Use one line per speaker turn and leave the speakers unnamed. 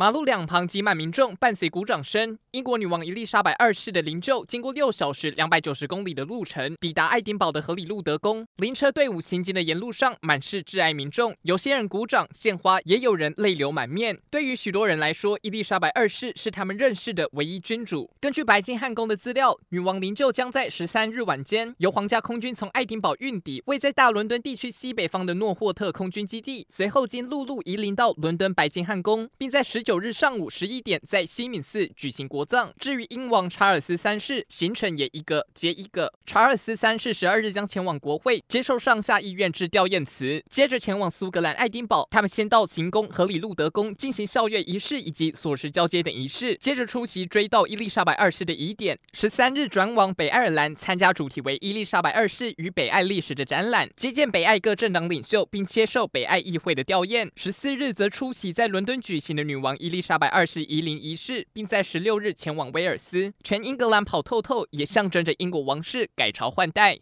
马路两旁挤满民众，伴随鼓掌声。英国女王伊丽莎白二世的灵柩经过六小时两百九十公里的路程，抵达爱丁堡的荷里路德宫。灵车队伍行进的沿路上，满是挚爱民众，有些人鼓掌献花，也有人泪流满面。对于许多人来说，伊丽莎白二世是他们认识的唯一君主。根据白金汉宫的资料，女王灵柩将在十三日晚间由皇家空军从爱丁堡运抵，位在大伦敦地区西北方的诺霍特空军基地，随后经陆路移灵到伦敦白金汉宫，并在十九日上午十一点在西敏寺举行国葬。至于英王查尔斯三世，行程也一个接一个。查尔斯三世十二日将前往国会接受上下议院致吊唁词，接着前往苏格兰爱丁堡。他们先到行宫和里路德宫进行校阅仪式以及锁匙交接等仪式，接着出席追悼伊丽莎白二世的仪典。十三日转往北爱尔兰参加主题为伊丽莎白二世与北爱历史的展览，接见北爱各政党领袖，并接受北爱议会的吊唁。十四日则出席在伦敦举行的女王伊丽莎白二世移灵仪式，并在十六日前往威尔斯，全英格兰跑透透，也象征着英国王室改朝换代。